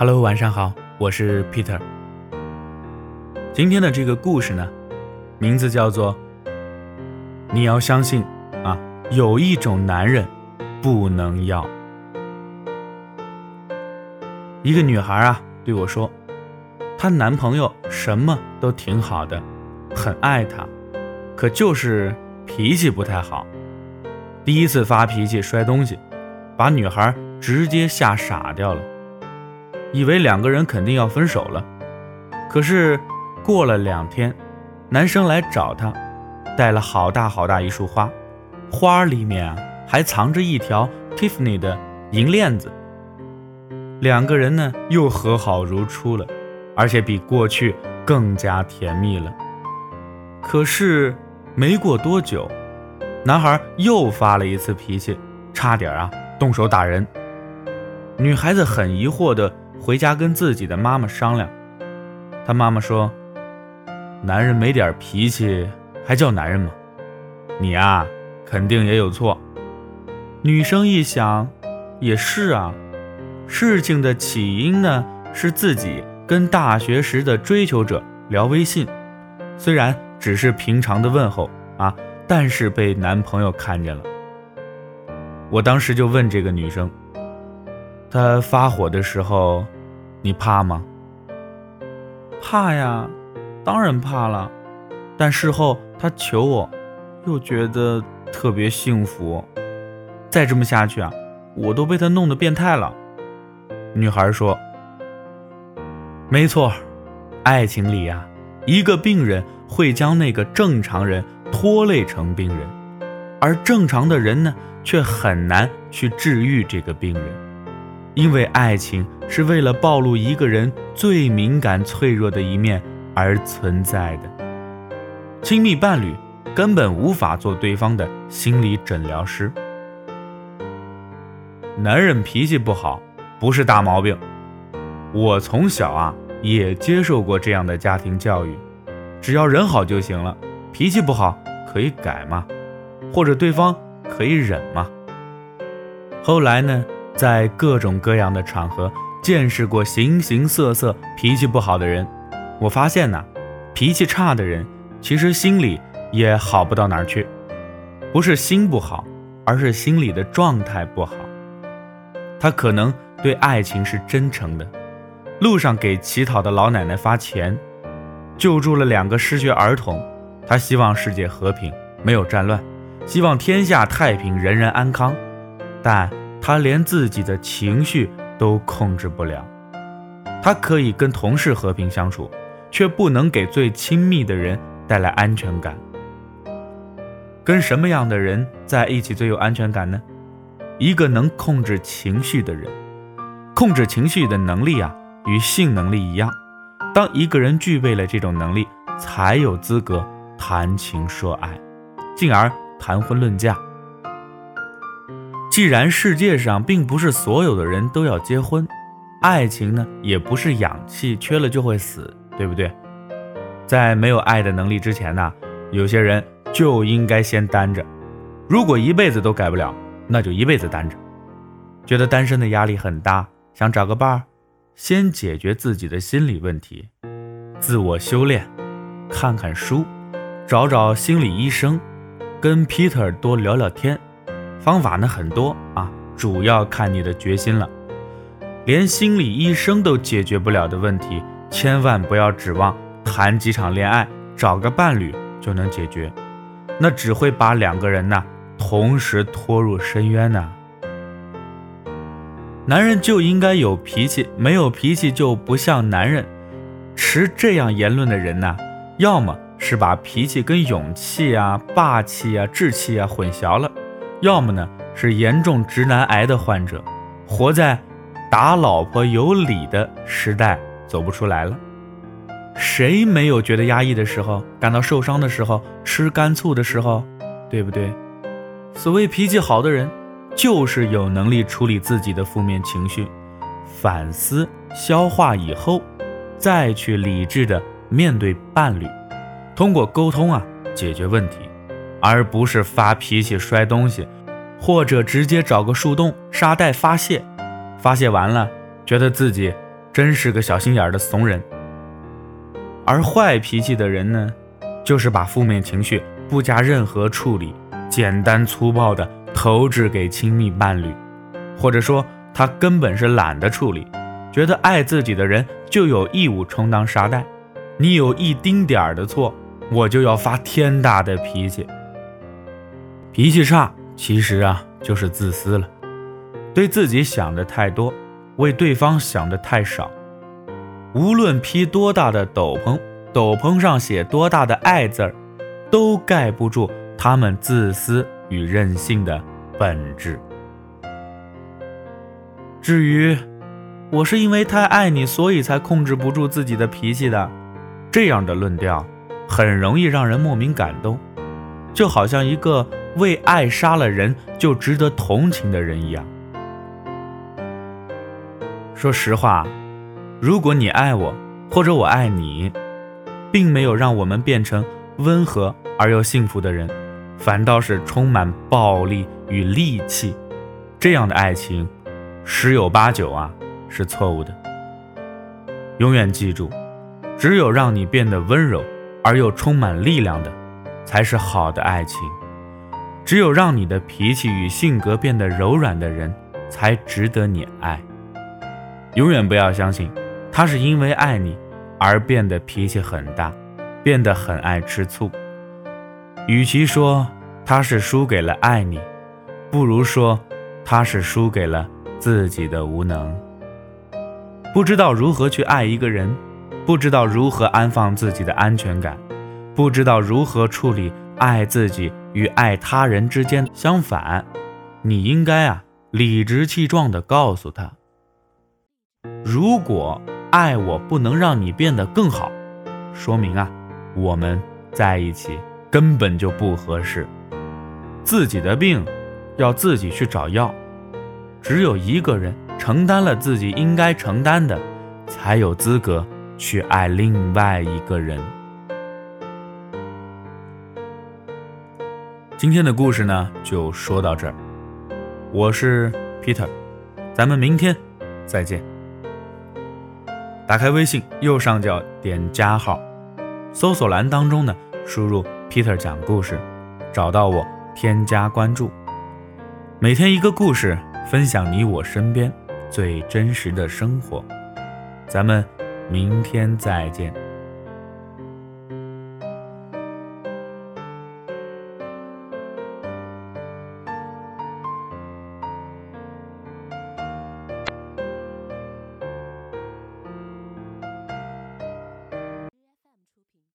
Hello，晚上好，我是 Peter。今天的这个故事呢，名字叫做“你要相信啊，有一种男人不能要”。一个女孩啊对我说，她男朋友什么都挺好的，很爱她，可就是脾气不太好。第一次发脾气摔东西，把女孩直接吓傻掉了，以为两个人肯定要分手了。可是过了两天，男生来找她，带了好大好大一束花，花里面啊还藏着一条 Tiffany 的银链子。两个人呢又和好如初了，而且比过去更加甜蜜了。可是没过多久。男孩又发了一次脾气，差点啊动手打人。女孩子很疑惑的回家跟自己的妈妈商量，她妈妈说：“男人没点脾气还叫男人吗？你啊肯定也有错。”女生一想，也是啊，事情的起因呢是自己跟大学时的追求者聊微信，虽然只是平常的问候啊。但是被男朋友看见了，我当时就问这个女生：“他发火的时候，你怕吗？”“怕呀，当然怕了。”但事后他求我，又觉得特别幸福。再这么下去啊，我都被他弄得变态了。女孩说：“没错，爱情里呀，一个病人会将那个正常人。”拖累成病人，而正常的人呢，却很难去治愈这个病人，因为爱情是为了暴露一个人最敏感脆弱的一面而存在的。亲密伴侣根本无法做对方的心理诊疗师。男人脾气不好不是大毛病，我从小啊也接受过这样的家庭教育，只要人好就行了。脾气不好可以改吗？或者对方可以忍吗？后来呢，在各种各样的场合见识过形形色色脾气不好的人，我发现呢，脾气差的人其实心里也好不到哪儿去，不是心不好，而是心里的状态不好。他可能对爱情是真诚的，路上给乞讨的老奶奶发钱，救助了两个失学儿童。他希望世界和平，没有战乱，希望天下太平，人人安康。但他连自己的情绪都控制不了。他可以跟同事和平相处，却不能给最亲密的人带来安全感。跟什么样的人在一起最有安全感呢？一个能控制情绪的人。控制情绪的能力啊，与性能力一样。当一个人具备了这种能力，才有资格。谈情说爱，进而谈婚论嫁。既然世界上并不是所有的人都要结婚，爱情呢也不是氧气缺了就会死，对不对？在没有爱的能力之前呢，有些人就应该先单着。如果一辈子都改不了，那就一辈子单着。觉得单身的压力很大，想找个伴儿，先解决自己的心理问题，自我修炼，看看书。找找心理医生，跟 Peter 多聊聊天，方法呢很多啊，主要看你的决心了。连心理医生都解决不了的问题，千万不要指望谈几场恋爱、找个伴侣就能解决，那只会把两个人呢同时拖入深渊呢。男人就应该有脾气，没有脾气就不像男人。持这样言论的人呢，要么。是把脾气跟勇气啊、霸气啊、志气啊混淆了，要么呢是严重直男癌的患者，活在打老婆有理的时代走不出来了。谁没有觉得压抑的时候，感到受伤的时候，吃干醋的时候，对不对？所谓脾气好的人，就是有能力处理自己的负面情绪，反思消化以后，再去理智的面对伴侣。通过沟通啊解决问题，而不是发脾气摔东西，或者直接找个树洞沙袋发泄。发泄完了，觉得自己真是个小心眼的怂人。而坏脾气的人呢，就是把负面情绪不加任何处理，简单粗暴的投掷给亲密伴侣，或者说他根本是懒得处理，觉得爱自己的人就有义务充当沙袋，你有一丁点儿的错，我就要发天大的脾气。脾气差，其实啊就是自私了，对自己想的太多，为对方想的太少。无论披多大的斗篷，斗篷上写多大的爱字儿，都盖不住他们自私与任性的本质。至于我是因为太爱你，所以才控制不住自己的脾气的，这样的论调很容易让人莫名感动，就好像一个为爱杀了人就值得同情的人一样。说实话。如果你爱我，或者我爱你，并没有让我们变成温和而又幸福的人，反倒是充满暴力与戾气，这样的爱情，十有八九啊是错误的。永远记住，只有让你变得温柔而又充满力量的，才是好的爱情；只有让你的脾气与性格变得柔软的人，才值得你爱。永远不要相信。他是因为爱你而变得脾气很大，变得很爱吃醋。与其说他是输给了爱你，不如说他是输给了自己的无能。不知道如何去爱一个人，不知道如何安放自己的安全感，不知道如何处理爱自己与爱他人之间相反，你应该啊理直气壮地告诉他：如果。爱我不能让你变得更好，说明啊，我们在一起根本就不合适。自己的病要自己去找药，只有一个人承担了自己应该承担的，才有资格去爱另外一个人。今天的故事呢，就说到这儿。我是 Peter，咱们明天再见。打开微信右上角点加号，搜索栏当中呢输入 Peter 讲故事，找到我添加关注。每天一个故事，分享你我身边最真实的生活。咱们明天再见。